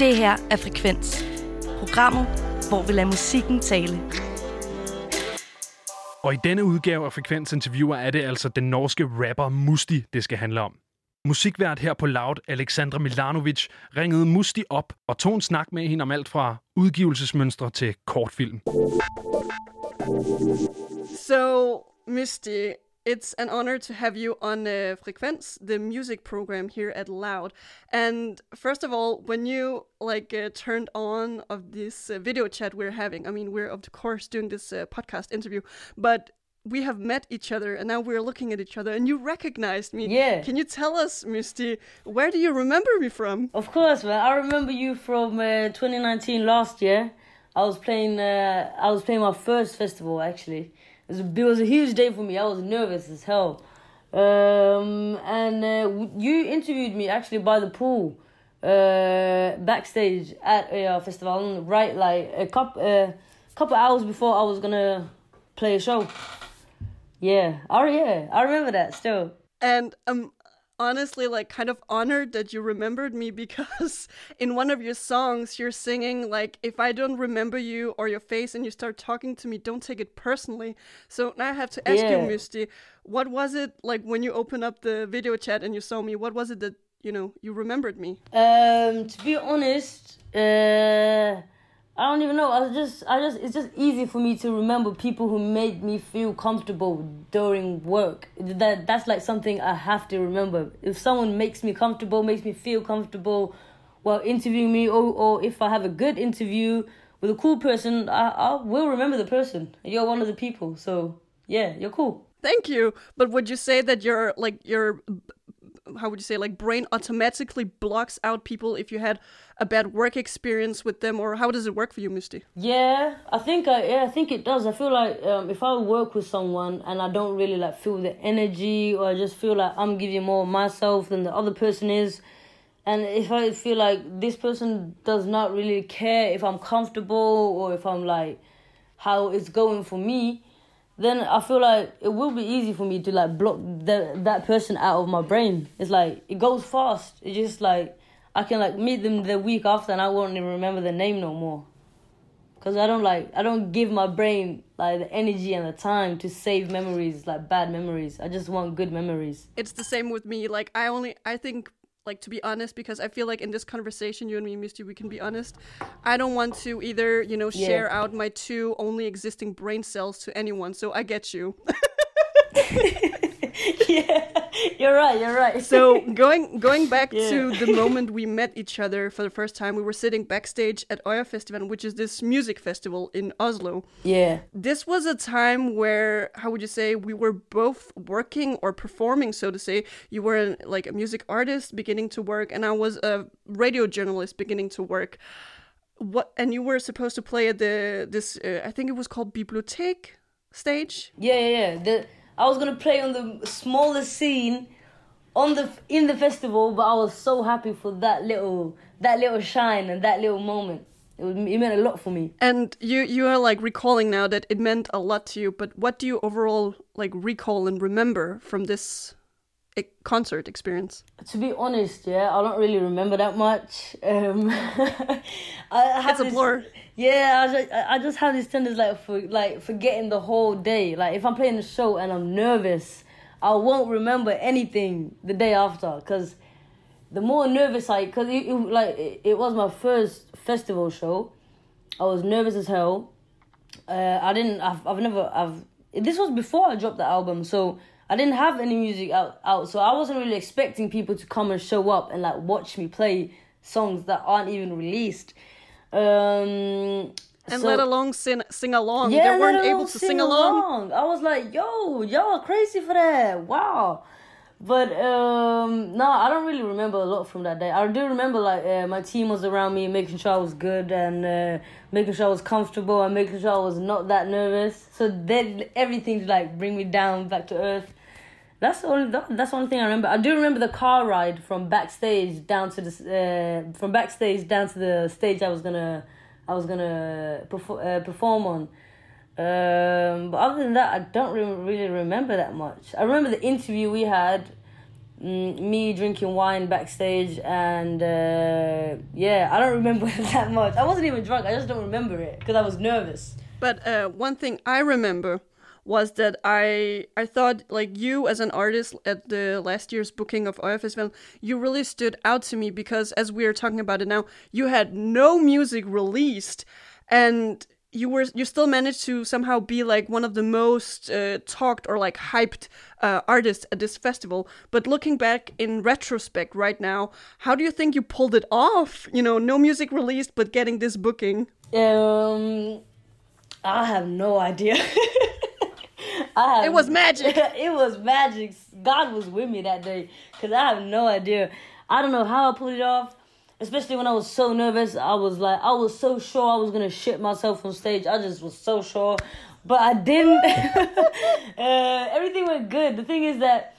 Det her er Frekvens. Programmet, hvor vi lader musikken tale. Og i denne udgave af Frekvens Interviewer er det altså den norske rapper Musti, det skal handle om. Musikvært her på Loud, Alexandra Milanovic, ringede Musti op og tog en snak med hende om alt fra udgivelsesmønstre til kortfilm. So, Misty, it's an honor to have you on uh, Frekvens, the music program here at Loud. And first of all, when you like uh, turned on of this uh, video chat we're having, I mean, we're of course doing this uh, podcast interview, but we have met each other and now we're looking at each other and you recognized me. Yeah. Can you tell us, Musti, where do you remember me from? Of course, man. I remember you from uh, 2019 last year. I was playing. Uh, I was playing my first festival actually. It was, a, it was a huge day for me. I was nervous as hell. Um, and uh, you interviewed me actually by the pool, uh, backstage at a festival. Right, like a couple, uh, couple hours before I was gonna play a show. Yeah, oh yeah, I remember that still. And I'm honestly like kind of honored that you remembered me because in one of your songs you're singing like if I don't remember you or your face and you start talking to me, don't take it personally. So now I have to ask you, Yeah. Musti, what was it like when you opened up the video chat and you saw me? What was it that you know you remembered me? Um, to be honest, uh, I don't even know. I was just, I just, it's just easy for me to remember people who made me feel comfortable during work. That that's like something I have to remember. If someone makes me comfortable, makes me feel comfortable while interviewing me, or or if I have a good interview with a cool person, I I will remember the person. You're one of the people, so yeah, you're cool. Thank you. But would you say that your like your how would you say like brain automatically blocks out people if you had a bad work experience with them or how does it work for you, Musti? Yeah, I think I yeah, I think it does. I feel like um, if I work with someone and I don't really like feel the energy or I just feel like I'm giving more myself than the other person is, and if I feel like this person does not really care if I'm comfortable or if I'm like how it's going for me, then I feel like it will be easy for me to like block the, that person out of my brain. It's like it goes fast. It's just like I can like meet them the week after and I won't even remember the name no more. Cause I don't like I don't give my brain like the energy and the time to save memories like bad memories. I just want good memories. It's the same with me. Like I only I think like to be honest because I feel like in this conversation you and me Musti we can be honest. I don't want to either, you know, Yeah. share out my two only existing brain cells to anyone. So I get you. yeah, you're right. You're right. So going going back Yeah. to the moment we met each other for the first time, we were sitting backstage at Øya Festival, which is this music festival in Oslo. yeah, This was a time where, how would you say, we were both working or performing, so to say. You were like a music artist beginning to work, and I was a radio journalist beginning to work. What? And you were supposed to play at the this, uh, I think it was called Bibliothek stage. yeah, yeah, yeah. The I was gonna play on the smallest scene on the in the festival, but I was so happy for that little that little shine and that little moment. It, was, it meant a lot for me. And you you are like recalling now that it meant a lot to you. But what do you overall like recall and remember from this concert experience? To be honest, yeah, I don't really remember that much. Um, I have It's a this- blur. Yeah, I just, I just have this tendency like for like forgetting the whole day. Like if I'm playing a show and I'm nervous, I won't remember anything the day after. Cause the more nervous I, cause it, it like it, it was my first festival show. I was nervous as hell. Uh, I didn't. I've, I've never. I've. This was before I dropped the album, so I didn't have any music out. Out, so I wasn't really expecting people to come and show up and like watch me play songs that aren't even released. Um, And so- let alone sing sing along. yeah, they weren't able to sing, along. I was like, yo, y'all are crazy for that. Wow. But um no, I don't really remember a lot from that day. I do remember like uh, my team was around me, making sure I was good and uh, making sure I was comfortable and making sure I was not that nervous. So then everything like bring me down back to earth. That's the only that- that's the only thing I remember. I do remember the car ride from backstage down to the uh, from backstage down to the stage I was gonna I was gonna perfor- uh, perform on. Um, but other than that, I don't re- really remember that much. I remember the interview we had mm, me drinking wine backstage, and uh, yeah, I don't remember that much. I wasn't even drunk. I just don't remember it because I was nervous. But uh, one thing I remember was that I I thought like you as an artist at the last year's booking of Øya Festival, you really stood out to me because as we are talking about it now, you had no music released, and you were you still managed to somehow be like one of the most uh, talked or like hyped uh, artists at this festival. But looking back in retrospect right now how do you think you pulled it off? You know no music released but getting this booking. Um, I have no idea. Have, it was magic it was magic. God was with me that day because I have no idea. I don't know how I pulled it off. Especially when I was so nervous, I was like, I was so sure I was gonna shit myself on stage. I just was so sure, but I didn't. uh, everything went good. The thing is that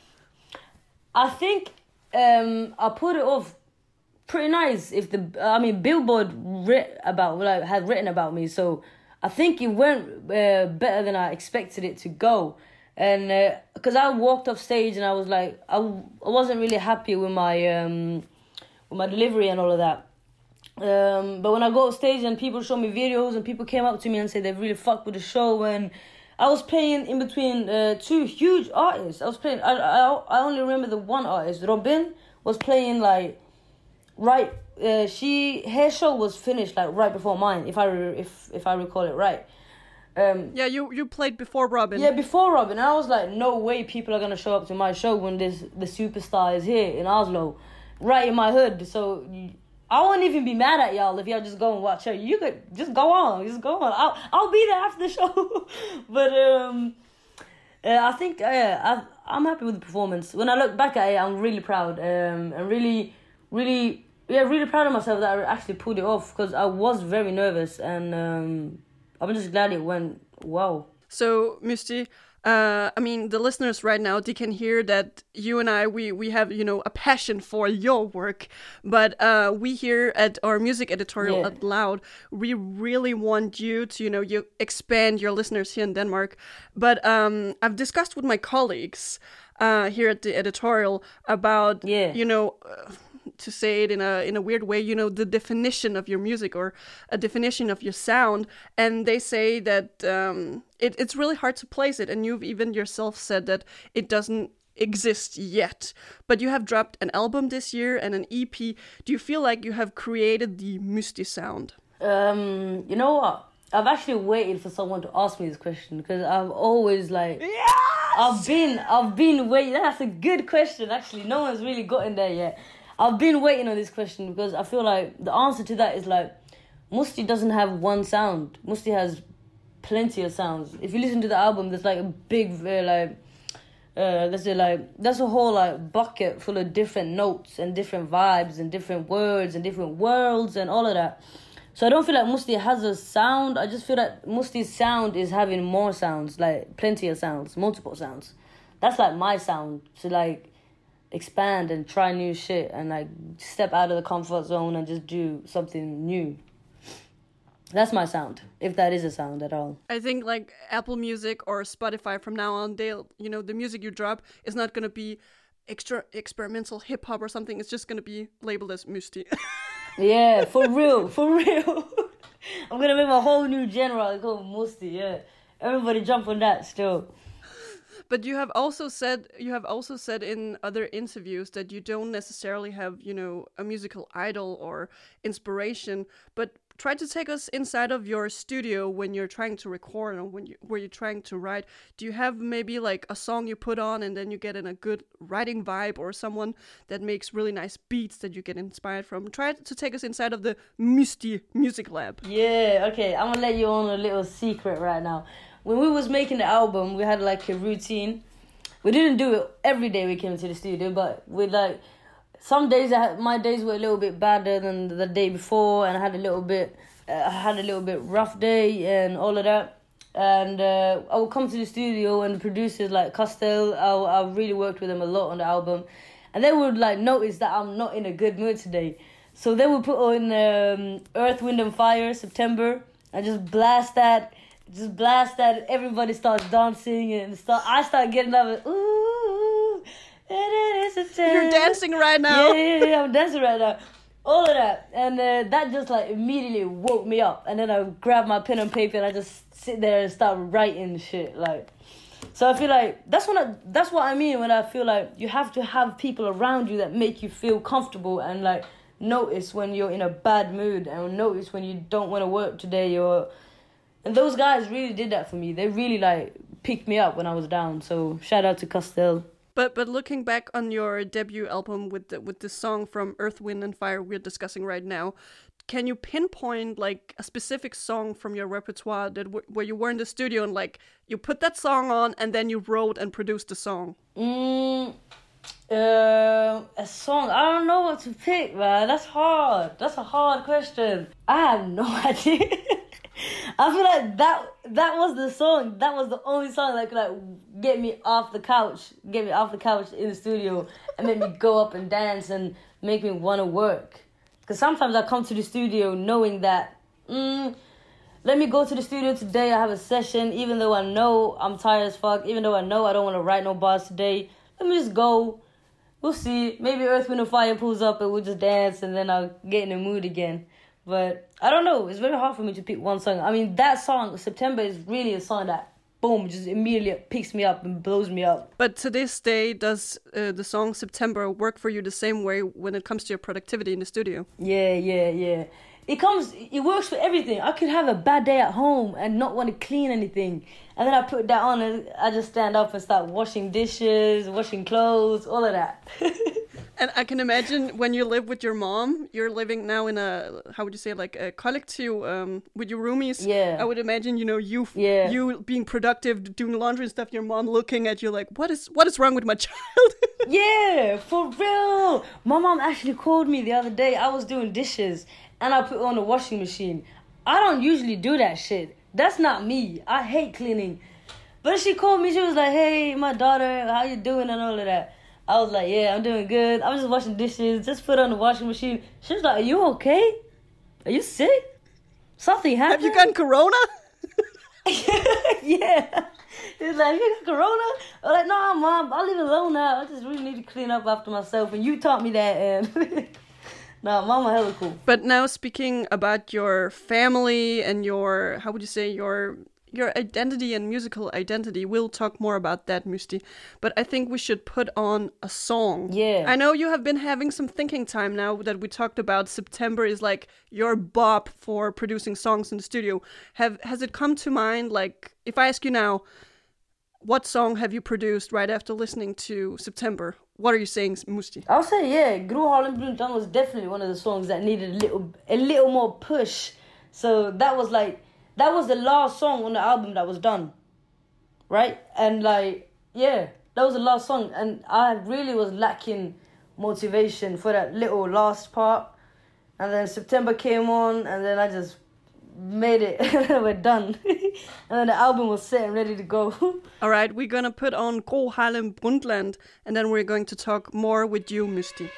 I think um, I put it off pretty nice. If the I mean Billboard writ about like had written about me, so I think it went uh, better than I expected it to go. And because I walked off stage and I was like, I, I wasn't really happy with my um, with my delivery and all of that. Um, but when I got off stage and people showed me videos and people came up to me and said they really fucked with the show and I was playing in between uh, two huge artists. I was playing. I, I I only remember the one artist. Robyn was playing like right. Uh, she her show was finished like right before mine, if I re- if if I recall it right. Um, yeah you you played before Robyn yeah, before Robyn, and I was like, no way, people are gonna show up to my show when this the superstar is here in Oslo, right in my hood. So I won't even be mad at y'all if y'all just go and watch her. You could just go on, just go on. I'll I'll be there after the show. but um, uh, I think uh, I I'm happy with the performance. When I look back at it, I'm really proud. Um, and really, really, yeah, really proud of myself that I actually pulled it off because I was very nervous, and um, I'm just glad it went well. So, Musti, uh, I mean, the listeners right now, they can hear that you and I, we, we have, you know, a passion for your work. But uh, we here at our music editorial Yeah. at Loud, we really want you to, you know, you expand your listeners here in Denmark. But um, I've discussed with my colleagues uh, here at the editorial about, Yeah. you know, uh, to say it in a in a weird way, you know, the definition of your music or a definition of your sound, and they say that um, it, it's really hard to place it. And you've even yourself said that it doesn't exist yet. But you have dropped an album this year and an EP. Do you feel like you have created the Musti sound? Um, you know what? I've actually waited for someone to ask me this question because I've always like I've been I've been waiting. That's a good question. Actually, no one's really gotten there yet. I've been waiting on this question because I feel like the answer to that is like Musti doesn't have one sound. Musti has plenty of sounds. If you listen to the album, there's like a big uh, like uh, there's a like there's a whole like bucket full of different notes and different vibes and different words and different worlds and all of that. So I don't feel like Musti has a sound. I just feel that Musti's sound is having more sounds, like plenty of sounds, multiple sounds. That's like my sound So like expand and try new shit and like step out of the comfort zone and just do something new. That's my sound, if that is a sound at all. I think like Apple Music or Spotify from now on, they'll you know the music you drop is not gonna be extra experimental hip hop or something. It's just gonna be labeled as Musti. Yeah, for real, for real. I'm gonna make a whole new genre called Musti. Yeah, everybody jump on that still. But you have also said you have also said in other interviews that you don't necessarily have, you know, a musical idol or inspiration, but try to take us inside of your studio when you're trying to record or when you where you're trying to write. Do you have maybe like a song you put on and then you get in a good writing vibe or someone that makes really nice beats that you get inspired from? Try to take us inside of the Musti Music Lab. Yeah, okay. I'm gonna let you on a little secret right now. When we was making the album, we had like a routine. We didn't do it every day we came to the studio, but we like some days I had, my days were a little bit better than the day before, and I had a little bit uh, I had a little bit rough day and all of that. And uh, I would come to the studio and the producers like Costel, I, I really worked with them a lot on the album, and they would like notice that I'm not in a good mood today. So they would put on um, Earth, Wind and Fire, September, and just blast that, just blast that. Everybody starts dancing and start. I start getting up, and, ooh, it is a You're dancing right now. Yeah, yeah, yeah, I'm dancing right now. All of that, and uh, that just like immediately woke me up. And then I grab my pen and paper and I just sit there and start writing shit. Like, so I feel like that's what I, that's what I mean when I feel like you have to have people around you that make you feel comfortable and like notice when you're in a bad mood and notice when you don't want to work today or and those guys really did that for me. They really like picked me up when I was down. So shout out to Castell. But but looking back on your debut album with the, with the song from Earth, Wind and Fire we're discussing right now, can you pinpoint like a specific song from your repertoire that w- where you were in the studio and like you put that song on and then you wrote and produced the song? Mm, uh, a song. I don't know what to pick, man. That's hard. That's a hard question. I have no idea. I feel like that that was the song. That was the only song that could like get me off the couch, get me off the couch in the studio, and make me go up and dance and make me want to work. Because sometimes I come to the studio knowing that, mm, let me go to the studio today. I have a session, even though I know I'm tired as fuck. Even though I know I don't want to write no bars today. Let me just go. We'll see. Maybe Earth, Wind, and Fire pulls up and we'll just dance, and then I'll get in the mood again. But I don't know. It's very hard for me to pick one song. I mean, that song, September, is really a song that, boom, just immediately picks me up and blows me up. But to this day, does uh, the song September work for you the same way when it comes to your productivity in the studio? Yeah, yeah, yeah. It comes, it works for everything. I could have a bad day at home and not want to clean anything. And then I put that on and I just stand up and start washing dishes, washing clothes, all of that. And I can imagine when you live with your mom, you're living now in a how would you say like a collective um, with your roomies. Yeah. I would imagine you know you Yeah. you being productive, doing laundry and stuff. Your mom looking at you like, what is what is wrong with my child? Yeah, for real. My mom actually called me the other day. I was doing dishes and I put it on the washing machine. I don't usually do that shit. That's not me. I hate cleaning. But she called me. She was like, "Hey, my daughter, how you doing?" and all of that. I was like, "Yeah, I'm doing good. I'm just washing dishes. Just put it on the washing machine." She was like, "Are you okay? Are you sick? Something happened? Have you gotten corona? yeah. He's like, you got corona? I'm like, no, mom, I'll leave alone now. I just really need to clean up after myself. And you taught me that. And no, mama hella cool. But now speaking about your family and your how would you say your your identity and musical identity, we'll talk more about that, Musti. But I think we should put on a song. Yeah. I know you have been having some thinking time now that we talked about September is like your bop for producing songs in the studio. Have has it come to mind like if I ask you now, what song have you produced right after listening to September? What are you saying, Musti? I'll say yeah, Gro Harlem Brundtland was definitely one of the songs that needed a little a little more push. So that was like that was the last song on the album that was done. Right? And like yeah, that was the last song and I really was lacking motivation for that little last part. And then September came on and then I just made it we're done. and then the album was set and ready to go. All right, we're gonna put on Gro Harlem Brundtland, and then we're going to talk more with you, Musti.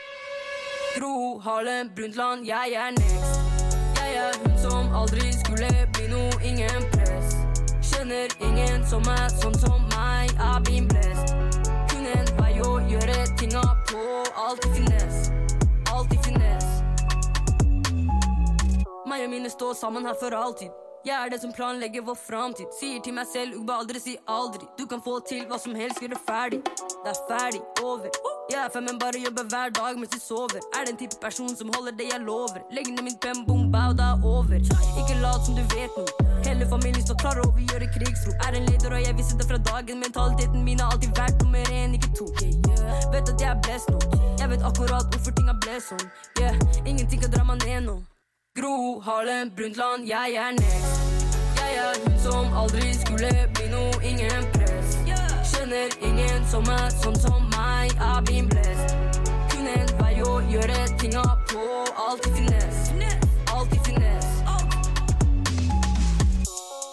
Gro Harlem Brundtland, jeg er next. Jeg er hun som aldri skulle bli noe, ingen press. Kjenner ingen som er sånn som meg, er been blessed. Kun en vei å gjøre tinga på, alltid finnes. Meg mine står sammen her for alltid. Jeg er det som planlegger vår framtid. Sier til meg selv, Ugba, aldri si aldri. Du kan få til hva som helst, gjør det ferdig. Det er ferdig, over. Jeg er fem, men bare jobber hver dag mens jeg sover. Er den type person som holder det jeg lover. Legg ned min penn, bom, bow, det er over. Ikke lat som du vet noe. Hele familien står klar over å gjøre krigsro. Er en leder, og jeg visste det fra dagen. Mentaliteten min har alltid vært nummer én, ikke to. Vet at jeg er blest nå. Jeg vet akkurat hvorfor ting har blitt sånn. Yeah, ingenting kan dra meg ned nå. Gro Harlem Brundtland, jeg er next. Jeg er hun som aldri skulle bli noe, ingen press. Kjenner ingen som er sånn som meg, er been blessed. Kun en vei å gjøre tinga på, alltid finnes.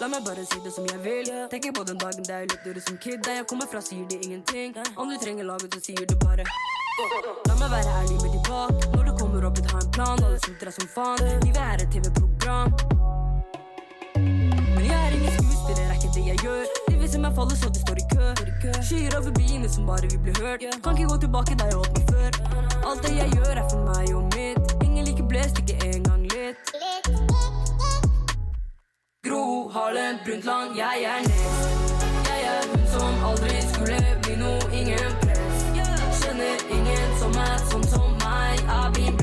La meg bare si det som jeg vil. Tenker på den dagen da jeg løp dører som kid. Der jeg kommer fra, sier de ingenting. Om du trenger laget, så sier du bare La meg være ærlig med de bak. Når du kommer opp ha en plan. Alle sulter deg som faen. Livet er et TV-program. Men jeg er ingen skuespiller, er ikke det jeg gjør. De vil se jeg faller så de står i kø. Skyer over biene som bare vil bli hørt. Kan ikke gå tilbake der jeg meg før. Alt det jeg gjør, er for meg og mitt. Ingen liker blest, ikke engang litt. Gro Harlem Brundtland, jeg er nest. Jeg er hun som aldri skulle bli noe, ingen press. Kjenner ingen som er sånn som meg, er blir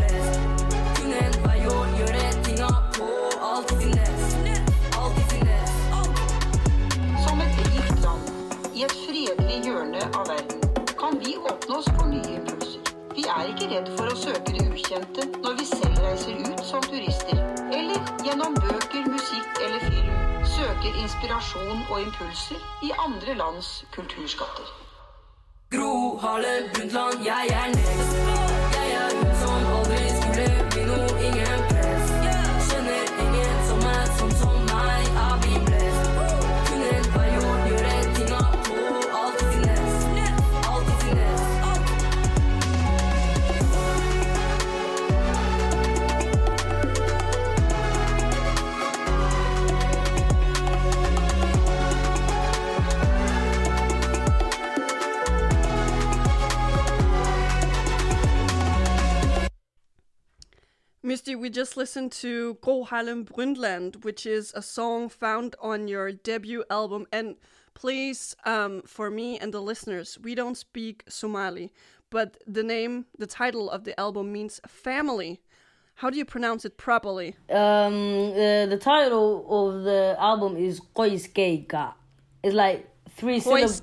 er ikke redd for å søke det ukjente når vi selv reiser ut som turister, eller gjennom bøker, musikk eller film søker inspirasjon og impulser i andre lands kulturskatter. Gro Harlem Brundtland, jeg er nest. Musti, we just listened to Gro Harlem Brundtland, which is a song found on your debut album. And please, um, for me and the listeners, we don't speak Somali, but the name, the title of the album means family. How do you pronounce it properly? Um, uh, the title of the album is Qoyskeyga. It's like three syllables.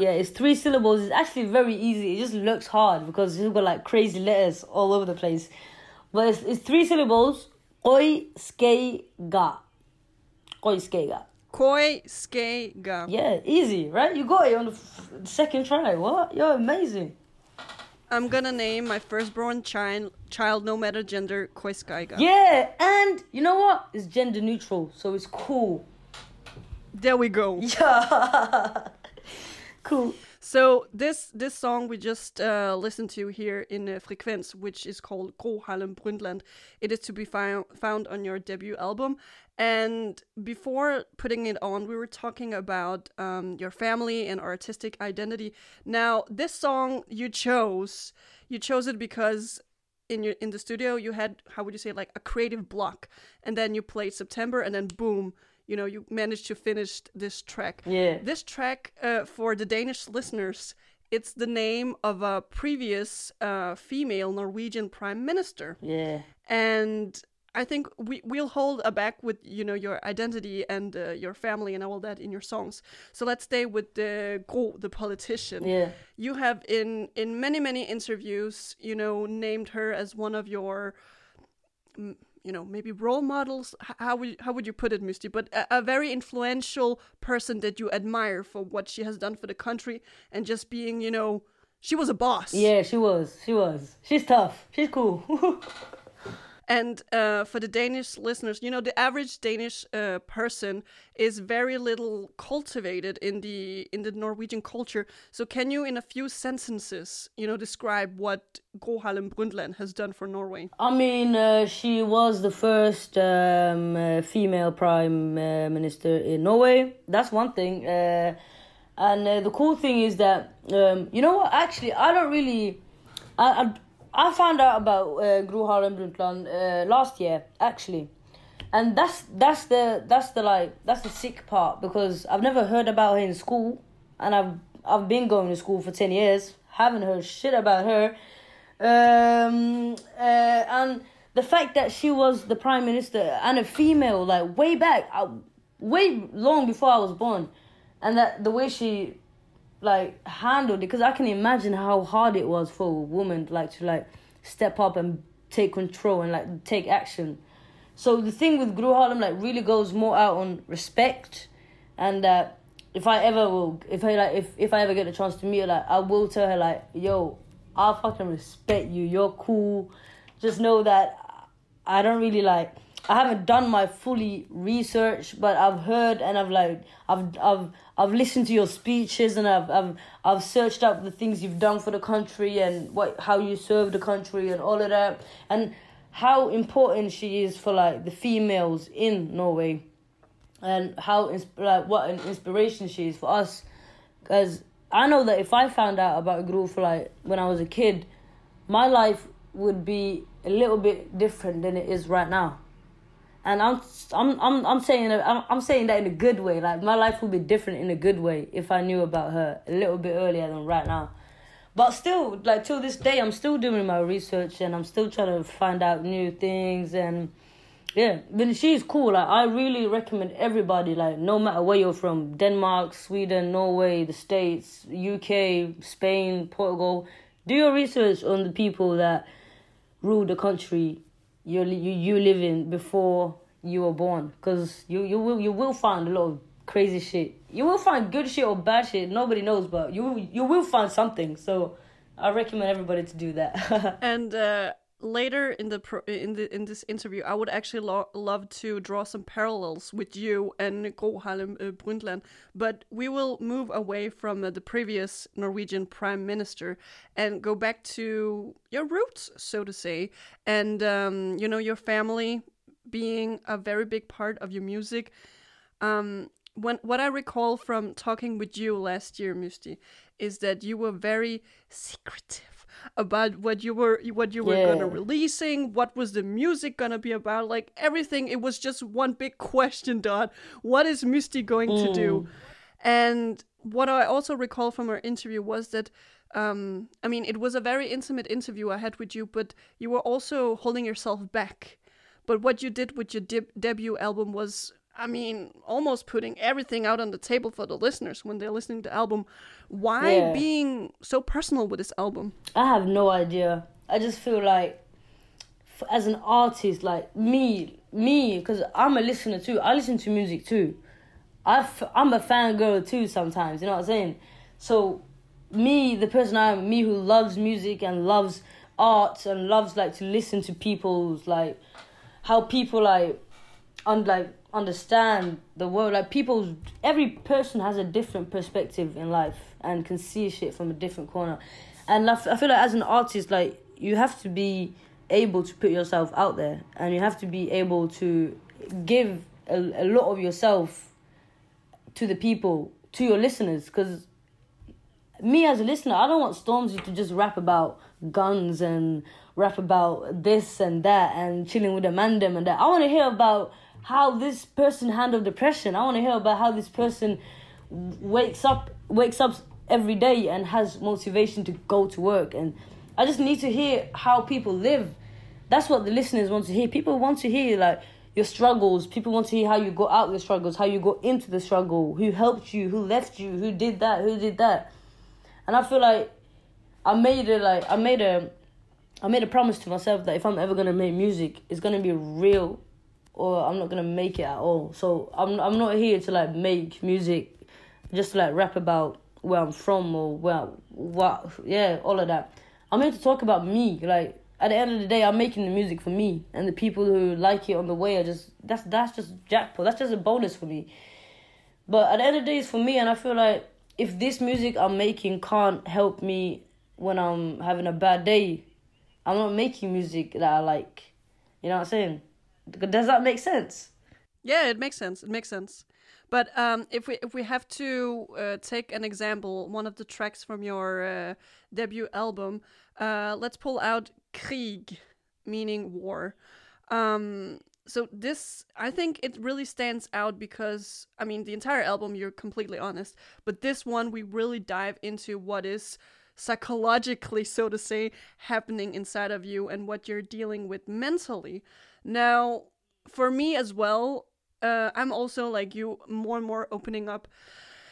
Yeah, it's three syllables. It's actually very easy. It just looks hard because you've got like crazy letters all over the place. But it's, it's three syllables. Qoyskeyga. Qoyskeyga. Qoyskeyga. Yeah, easy, right? You got it on the f- second try. What? You're amazing. I'm gonna name my firstborn child, child no matter gender, Qoyskeyga. Yeah, and you know what? It's gender neutral, so it's cool. There we go. Yeah. cool. So this this song we just uh, listened to here in uh, Frekvens, which is called Gro Harlem Brundtland, it is to be found found on your debut album. And before putting it on, we were talking about um, your family and artistic identity. Now, this song you chose, you chose it because in your in the studio you had how would you say like a creative block, and then you played September, and then boom, you know you managed to finish this track. Yeah. This track, uh, for the Danish listeners, it's the name of a previous uh, female Norwegian prime minister, Yeah. and I think we we'll hold a back with you know your identity and uh, your family and all that in your songs. So let's stay with the Gro, the politician. Yeah. You have in in many many interviews, you know, named her as one of your you know maybe role models how would how would you put it Musti but a, a very influential person that you admire for what she has done for the country and just being you know she was a boss Yeah, she was. She was. She's tough. She's cool. and uh, for the danish listeners you know the average danish uh, person is very little cultivated in the in the norwegian culture so can you in a few sentences you know describe what gro harlem brundtland has done for norway I mean, uh, she was the first um, uh, female prime uh, minister in Norway. That's one thing. Uh, and the cool thing is that, um, you know what? Actually, I don't really. I, I, I found out about uh, Gro Harlem Brundtland uh, last year, actually. And that's that's the that's the like that's the sick part because I've never heard about her in school, and I've I've been going to school for ten years, haven't heard shit about her. Um, uh, and the fact that she was the prime minister and a female, like way back, uh, way long before I was born, and that the way she like handled it, because I can imagine how hard it was for a woman like to like step up and take control and like take action. So the thing with Gro Harlem like really goes more out on respect, and that if I ever will, if I like, if if I ever get the chance to meet her, like I will tell her like, yo, I fucking respect you. You're cool. Just know that I don't really like. I haven't done my fully research, but I've heard and I've like I've I've I've listened to your speeches and I've I've I've searched up the things you've done for the country and what how you serve the country and all of that and how important she is for like the females in Norway. and how like what an inspiration she is for us. Because I know that if I found out about Groove like when I was a kid, my life would be a little bit different than it is right now. And I'm I'm I'm I'm saying I'm I'm saying that in a good way. Like my life would be different in a good way if I knew about her a little bit earlier than right now. But still, like till this day, I'm still doing my research and I'm still trying to find out new things and yeah, but she's cool. Like I really recommend everybody, like no matter where you're from, Denmark, Sweden, Norway, the States, UK, Spain, Portugal, do your research on the people that rule the country you you you live in before you were born, because you you will you will find a lot of crazy shit. You will find good shit or bad shit. Nobody knows, but you you will find something. So I recommend everybody to do that. and uh, later in the pro- in the in this interview, I would actually lo- love to draw some parallels with you and Gro Harlem uh, Brundtland. But we will move away from uh, the previous Norwegian prime minister and go back to your roots, so to say, and um, you know your family being a very big part of your music. Um, when what I recall from talking with you last year, Musti, is that you were very secretive about what you were what you were Yeah. gonna releasing, what was the music gonna be about, like everything. It was just one big question dot. What is Musti going to do? And what I also recall from our interview was that, um, I mean, it was a very intimate interview I had with you, but you were also holding yourself back. But what you did with your deb- debut album was, I mean, almost putting everything out on the table for the listeners when they're listening to the album. Why Yeah. being so personal with this album? I have no idea. I just feel like, f- as an artist, like me, me, because I'm a listener too. I listen to music too. I f- I'm a fangirl too sometimes. You know what I'm saying? So, me, the person I am, me who loves music and loves art and loves like to listen to people's like how people like un- like understand the world. Like people every person has a different perspective in life and can see shit from a different corner. And I feel like as an artist like you have to be able to put yourself out there and you have to be able to give a, a lot of yourself to the people to your listeners. Because me as a listener, I don't want Stormzy to just rap about guns and rap about this and that and chilling with the mandem and that. I want to hear about how this person handled depression. I want to hear about how this person wakes up wakes up every day and has motivation to go to work and I just need to hear how people live. That's what the listeners want to hear. People want to hear like your struggles. People want to hear how you got out of the struggles, how you got into the struggle, who helped you, who left you, who did that, who did that. And I feel like I made a like I made a I made a promise to myself that if I'm ever gonna make music, it's gonna be real, or I'm not gonna make it at all. So I'm I'm not here to like make music, just to like rap about where I'm from or where what yeah all of that. I'm here to talk about me. Like at the end of the day, I'm making the music for me and the people who like it on the way are just that's that's just jackpot. That's just a bonus for me. But at the end of the day, it's for me, and I feel like if this music I'm making can't help me when I'm having a bad day, I'm not making music that I like. You know what I'm saying? Does that make sense? Yeah, it makes sense. It makes sense. But um, if we if we have to uh, take an example, one of the tracks from your uh, debut album, uh, let's pull out Krig, meaning war. Um, so this, I think, it really stands out because I mean the entire album, you're completely honest, but this one we really dive into what is psychologically, so to say, happening inside of you and what you're dealing with mentally. Now, for me as well, uh, I'm also like you, more and more opening up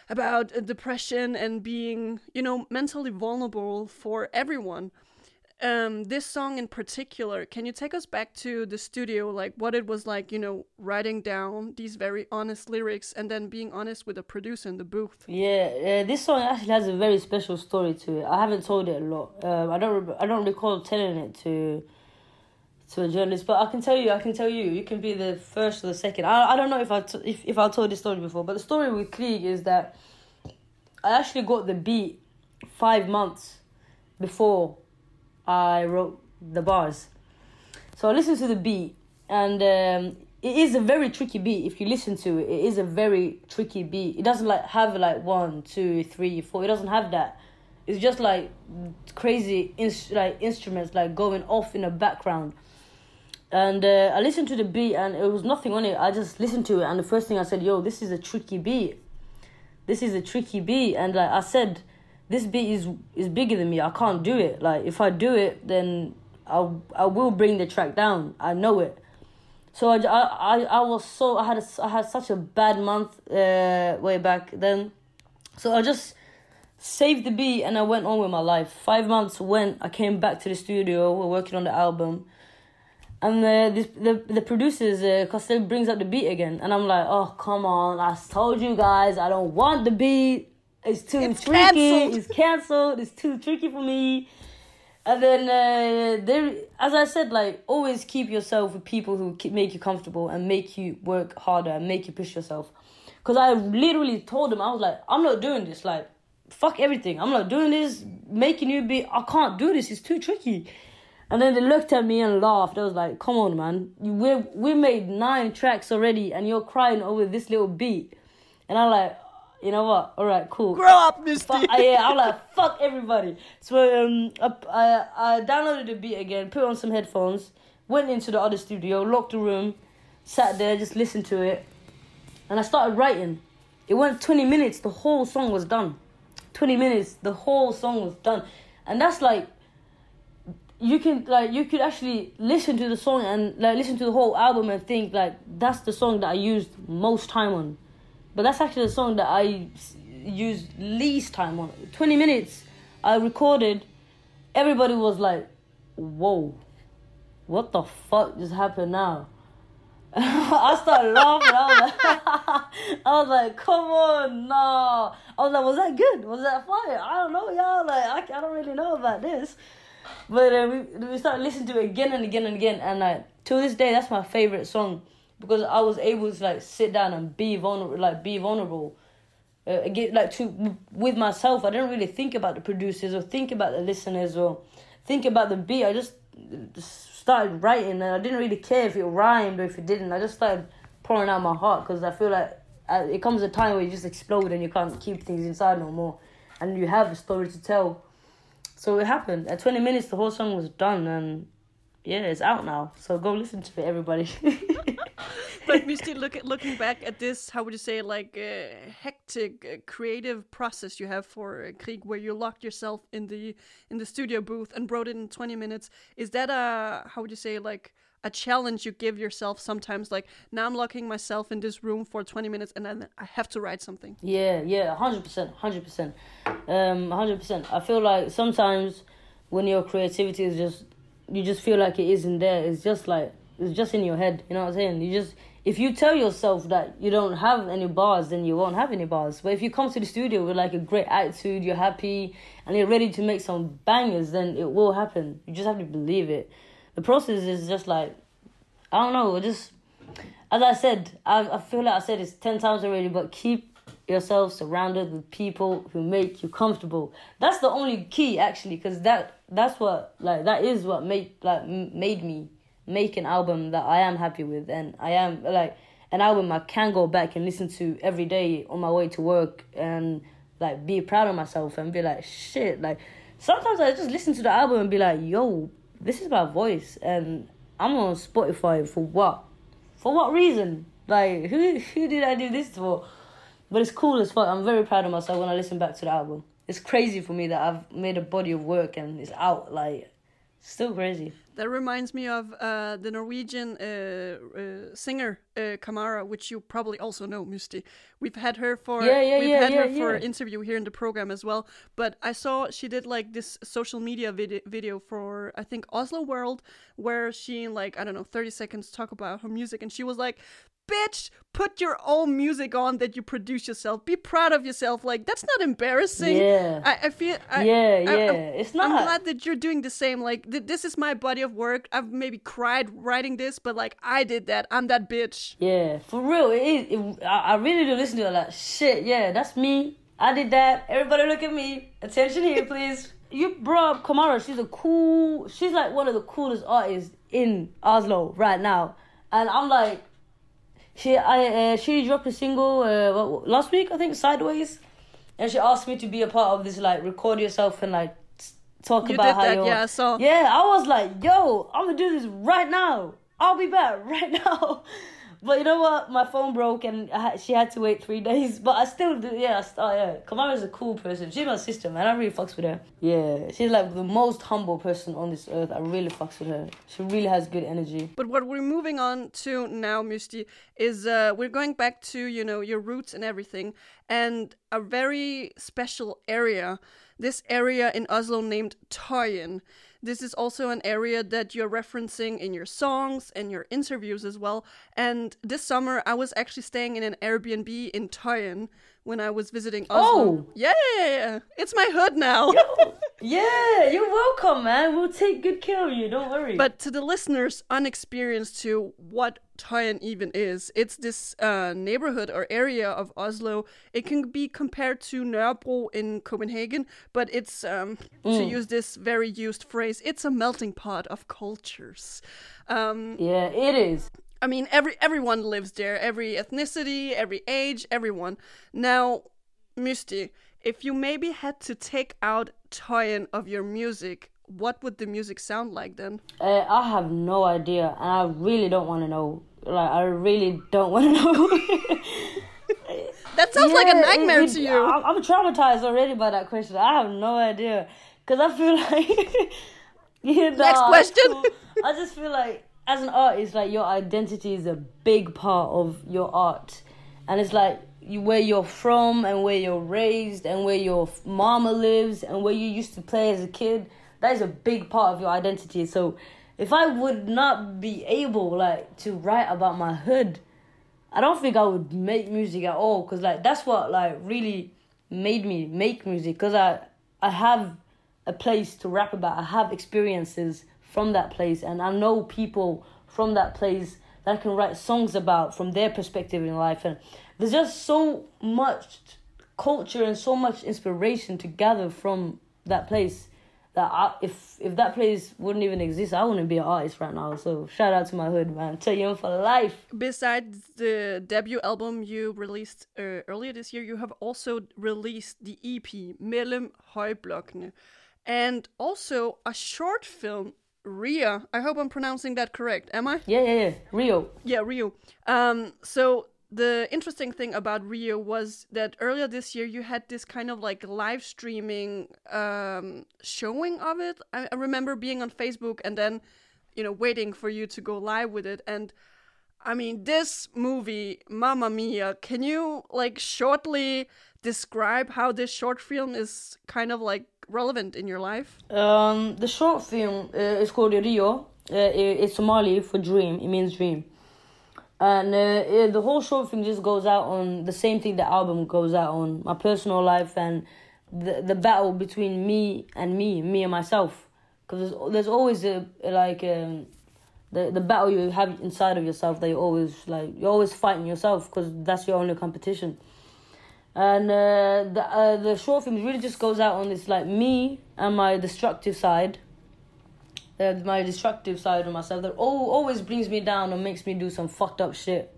about uh, depression and being, you know, mentally vulnerable for everyone. Um, this song in particular, can you take us back to the studio, like what it was like, you know, writing down these very honest lyrics and then being honest with the producer in the booth? Yeah, uh, this song actually has a very special story to it. I haven't told it a lot. Um, I don't. I don't recall telling it to to a journalist, but I can tell you. I can tell you. You can be the first or the second. I, I don't know if I t- if if I told this story before, but the story with Krig is that I actually got the beat five months before I wrote the bars. So I listened to the beat, and um, it is a very tricky beat. If you listen to it, it is a very tricky beat. It doesn't like have like one, two, three, four. It doesn't have that. It's just like crazy like instruments like going off in the background. And uh, I listened to the beat and it was nothing on it. I just listened to it and the first thing I said, "Yo, this is a tricky beat. This is a tricky beat." And like I said, this beat is is bigger than me. I can't do it. Like if I do it, then I I will bring the track down. I know it. So I, I, I was so I had a, I had such a bad month uh, way back then, so I just saved the beat and I went on with my life. Five months went, I came back to the studio. We're working on the album, and the this, the the producers uh, Costello brings up the beat again, and I'm like, oh come on! I told you guys I don't want the beat. It's too It's tricky. cancelled. It's cancelled. It's too tricky for me. And then uh, there, as I said, like always keep yourself with people who make you comfortable and make you work harder and make you push yourself. Cause I literally told them I was like, I'm not doing this. Like, fuck everything. I'm not doing this. Making you be, I can't do this. It's too tricky. And then they looked at me and laughed. They was like, "Come on, man. We we made nine tracks already, and you're crying over this little beat." And I'm like, "You know what? All right, cool." Grow up, Musti. Fuck, I, yeah, I'm like, fuck everybody. So um, I, I, I downloaded the beat again, put on some headphones, went into the other studio, locked the room, sat there, just listened to it, and I started writing. It went 20 minutes, the whole song was done. 20 minutes, the whole song was done. And that's like, you can like you could actually listen to the song and like listen to the whole album and think like that's the song that I used most time on. But that's actually the song that I used least time on. 20 minutes I recorded, everybody was like, whoa, what the fuck just happened now? I started laughing. I was like, I was like, come on, nah. I was like, was that good? Was that fire? I don't know, y'all. Like, I, I don't really know about this. But uh, we we started listening to it again and again and again, and like to this day, that's my favorite song because I was able to like sit down and be vulnerable, like be vulnerable. Uh, again, like to with myself, I didn't really think about the producers or think about the listeners or think about the beat. I just just started writing, and I didn't really care if it rhymed or if it didn't. I just started pouring out my heart because I feel like uh, it comes a time where you just explode and you can't keep things inside no more, and you have a story to tell. So it happened. At 20 minutes, the whole song was done, and yeah, it's out now. So go listen to it, everybody. but Musti, look at, looking back at this, how would you say, like a hectic uh, creative process you have for uh, Krig, where you locked yourself in the in the studio booth and wrote it in twenty minutes? Is that a how would you say, like a challenge you give yourself sometimes? Like now I'm locking myself in this room for twenty minutes, and then I have to write something. Yeah, yeah, hundred percent, hundred percent, um, hundred percent. I feel like sometimes when your creativity is just, you just feel like it isn't there. It's just like it's just in your head. You know what I'm saying? You just if you tell yourself that you don't have any bars, then you won't have any bars. But if you come to the studio with like a great attitude, you're happy, and you're ready to make some bangers, then it will happen. You just have to believe it. The process is just like I don't know, just as I said, I, I feel like I said this 10 times already, but keep yourself surrounded with people who make you comfortable. That's the only key actually, because that that's what like that is what made like made me make an album that I am happy with, and I am like an album I can go back and listen to every day on my way to work and like be proud of myself and be like shit like sometimes I just listen to the album and be like yo this is my voice and I'm on Spotify for what for what reason? Like, who who did I do this for? But it's cool as fuck. I'm very proud of myself when I listen back to the album. It's crazy for me that I've made a body of work and it's out. Like, still crazy. That reminds me of uh, the Norwegian uh, uh, singer uh, Kamara, which you probably also know, Musti. We've had her for Yeah, yeah, we've yeah, had her yeah, for interview here in the program as well. But I saw she did like this social media vid- video for I think Oslo World, where she in like I don't know thirty seconds talk about her music, and she was like. Bitch, put your own music on that you produce yourself. Be proud of yourself. Like that's not embarrassing. Yeah. I, I feel. I, Yeah, yeah. I'm- It's I'm not. glad that you're doing the same. Like th- this is my body of work. I've maybe cried writing this, but like I did that. I'm that bitch. Yeah, for real. It is. It, I, I really do listen to it like shit. Yeah, that's me. I did that. Everybody look at me. Attention here, please. You brought up Kamara. She's a cool. She's like one of the coolest artists in Oslo right now, and I'm like, she I uh, she dropped a single uh, last week I think Sideways, and she asked me to be a part of this like record yourself and like talk You about how that, you're yeah, so... yeah I was like yo I'm gonna do this right now. I'll be back right now. But you know what? My phone broke and had, she had to wait three days. But I still do. Yeah, I still, yeah. Kamara's a cool person. She's my sister, man. I really fucks with her. Yeah, she's like the most humble person on this earth. I really fucks with her. She really has good energy. But what we're moving on to now, Musti, is uh, we're going back to you know your roots and everything, and a very special area. This area in Oslo named Tøyen. This is also an area that you're referencing in your songs and your interviews as well. And this summer, I was actually staying in an Airbnb in Tøyen when I was visiting Oslo. Oh! yeah. It's my hood now. Yeah, you're welcome, man. We'll take good care of you. Don't worry. But to the listeners unexperienced to what Tøyen even is, it's this uh, neighborhood or area of Oslo. It can be compared to Nørrebro in Copenhagen, but it's, um, to use this very used phrase, it's a melting pot of cultures. Um, yeah, it is. I mean, every everyone lives there, every ethnicity, every age, everyone. Now, Musti, if you maybe had to take out Tøyen of your music, what would the music sound like then? Uh, I have no idea, and I really don't want to know. Like, I really don't want to know. That sounds like a nightmare it- to you. I'm, I'm traumatized already by that question. I have no idea because I feel like. yeah, Next question. cool. I just feel like as an artist, like your identity is a big part of your art, and it's like you, where you're from and where you're raised and where your mama lives and where you used to play as a kid. That is a big part of your identity. So, if I would not be able like to write about my hood. I don't think I would make music at all because like that's what like really made me make music because I I have a place to rap about. I have experiences from that place and I know people from that place that I can write songs about from their perspective in life and there's just so much culture and so much inspiration to gather from that place that I, if if that place wouldn't even exist, I wouldn't be an artist right now. So shout out to my hood, man. Tell you for life. Besides the debut album you released uh, earlier this year, you have also released the EP Mellem Højblokkene and also a short film, Ria. I hope I'm pronouncing that correct. Am I? Yeah, yeah, yeah. Rio. Yeah, Rio. Um, so the interesting thing about Rio was that earlier this year you had this kind of like live streaming um, showing of it. I, I remember being on Facebook and then, you know, waiting for you to go live with it. And I mean, this movie, Mamma Mia, can you like shortly describe how this short film is kind of like relevant in your life? Um, the short film uh, is called Rio. Uh, it's Somali for dream. It means dream. And uh, the whole short film just goes out on the same thing the album goes out on my personal life and the the battle between me and me, me and myself. Because there's, there's always a like um, the the battle you have inside of yourself that you always like you're always fighting yourself because that's your only competition. And uh, the uh, the short film really just goes out on this like me and my destructive side, uh, my destructive side of myself that al- always brings me down and makes me do some fucked up shit.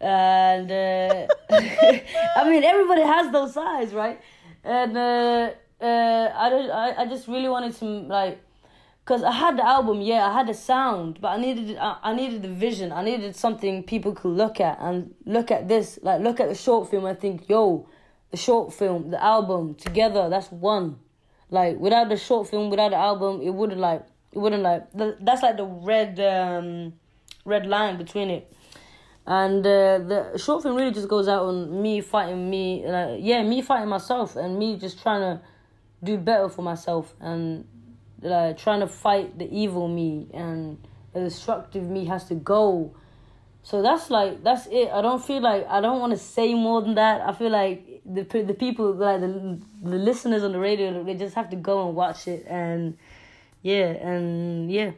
And uh, I mean, everybody has those sides, right? And uh, uh, I, just, I I just really wanted to like Cause I had the album, yeah, I had the sound, but I needed I, I needed the vision. I needed something people could look at and look at this, like look at the short film and think, yo, the short film, the album together, that's one. Like without the short film, without the album, it wouldn't like wouldn't like th- that's like the red um red line between it. And uh, the short film really just goes out on me fighting me, like yeah, me fighting myself and me just trying to do better for myself and like trying to fight the evil me and the destructive me has to go. So that's like that's it. I don't feel like I don't want to say more than that. I feel like the the people like the the listeners on the radio they just have to go and watch it and yeah and yeah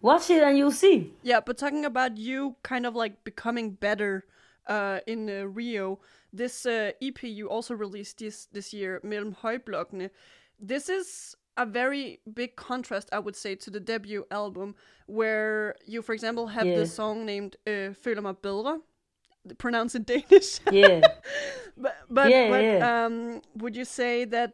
watch it and you'll see. Yeah, but talking about you kind of like becoming better uh, in uh, Rio, this uh, EP you also released this this year, Mellem Højblokkene. This is a very big contrast, I would say, to the debut album, where you, for example, have Yeah. the song named uh, "Føler mig bedre," pronounce in Danish. Yeah. but but, Yeah, but yeah. um, would you say that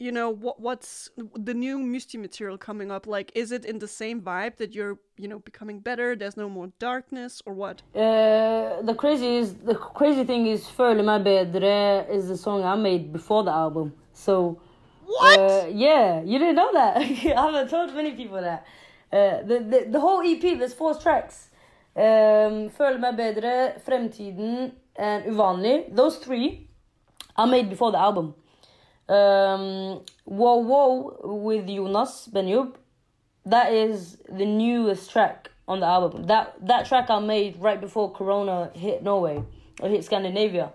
you know what what's the new Musti material coming up? Like, is it in the same vibe that you're you know becoming better? There's no more darkness, or what? Uh, the crazy is the crazy thing is meg bedre is the song I made before the album. So What? Uh, yeah, you didn't know that. I haven't told many people that. Uh, the, the the whole EP, there's four tracks. Um, Føler meg bedre, Fremtiden, and Uvanlig. Those three I made before the album. Um, Whoa Whoa with Jonas Benyoub. That is the newest track on the album. That that track I made right before Corona hit Norway or hit Scandinavia.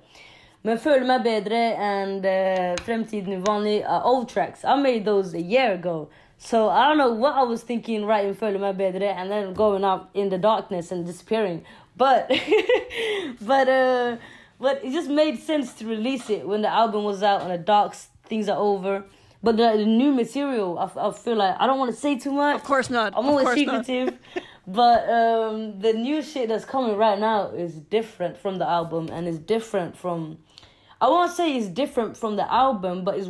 Men Føler meg bedre and uh, Fremtiden Uvanlig are old tracks. I made those a year ago. So I don't know what I was thinking writing Føler meg bedre and then going out in the darkness and disappearing. But but uh but it just made sense to release it when the album was out and the dark things are over. But the, the new material, I, I, feel like I don't want to say too much. Of course not. I'm always secretive. but um, the new shit that's coming right now is different from the album and is different from. I won't say it's different from the album, but it's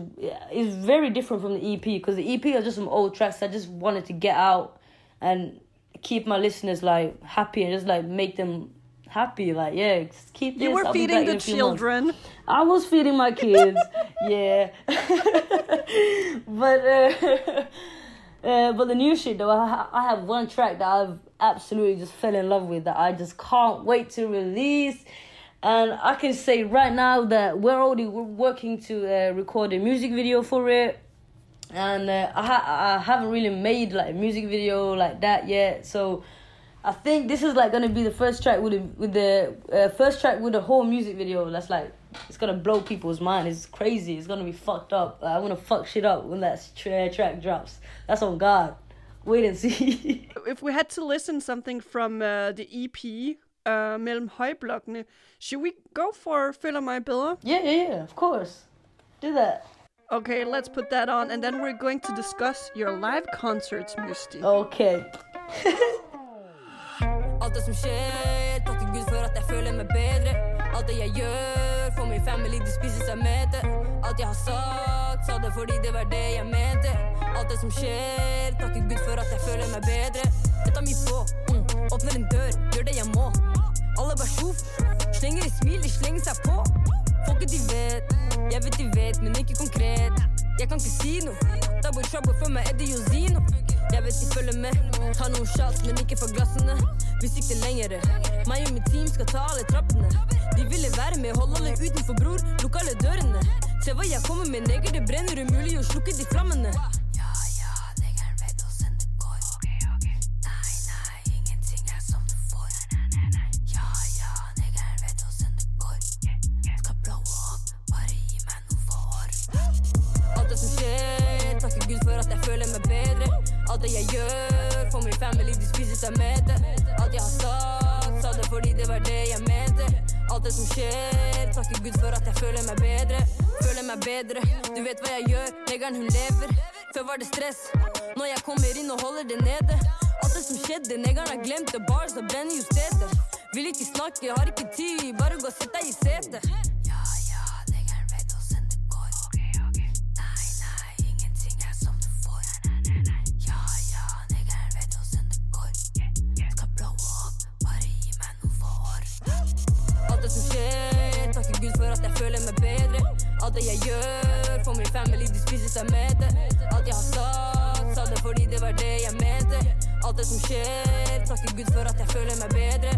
it's very different from the EP because the EP are just some old tracks I just wanted to get out and keep my listeners like happy and just like make them happy. Like yeah, just keep this. You were I'll feeding the few months. children. I was feeding my kids, yeah. but uh, uh, but the new shit though, I, I have one track that I've absolutely just fell in love with that I just can't wait to release. And I can say right now that we're already working to uh, record a music video for it, and uh, I ha- I haven't really made like a music video like that yet. So I think this is like gonna be the first track with the with the uh, first track with the whole music video. That's like it's gonna blow people's mind. It's crazy. It's gonna be fucked up. Like, I'm gonna fuck shit up when that tra- track drops. That's on God. Wait and see. If we had to listen something from uh, the EP, uh, Mellem Højblokkene, should we go for Føler mig bedre? yeah, yeah, yeah. Of course. Do that. Okay, let's put that on, and then we're going to discuss your live concerts, Musti. Okay. Alt det som skjer, takker Gud for at jeg føler meg bedre. Alt det jeg gjør for min family, de spiser seg mette. Alt jeg har sagt, sa det fordi det var det jeg mente. Alt det som skjer, takker Gud for at jeg føler meg bedre. Jeg tar mitt på, mm. åpner en dør, gjør det jeg må. Alle bare sjof, slenger et smil, de slenger seg på. Folket de vet, jeg vet de vet, men ikke konkret. Jeg kan ikke si noe, double trouble for meg, Eddie Josino. Jeg vet de følger med, tar noen shots, men ikke for glassene. Vi sikter lengre, meg og mitt team skal ta alle trappene. De ville være med, holde alle utenfor, bror, lukk alle dørene. Se hva jeg kommer med, neger, det brenner umulig å slukke de flammene. Gud for at jeg føler meg bedre. Alt det jeg gjør for min family, de spiser seg med det. Alt jeg har sagt, sa det fordi det var det jeg mente. Alt det som skjer, takker Gud for at jeg føler meg bedre. Føler meg bedre, du vet hva jeg gjør, negeren hun lever. Før var det stress, når jeg kommer inn og holder det nede. Alt det som skjedde, negeren har glemt det, bars og brenner jo steder. Vil ikke snakke, har ikke tid, bare gå og sett deg i setet. Som takker Gud for at jeg føler meg bedre. Alt det jeg gjør for min family, de spiser seg. Alt jeg har sagt, sa det fordi det var det jeg mente. Alt det som skjer, takker Gud for at jeg føler meg bedre.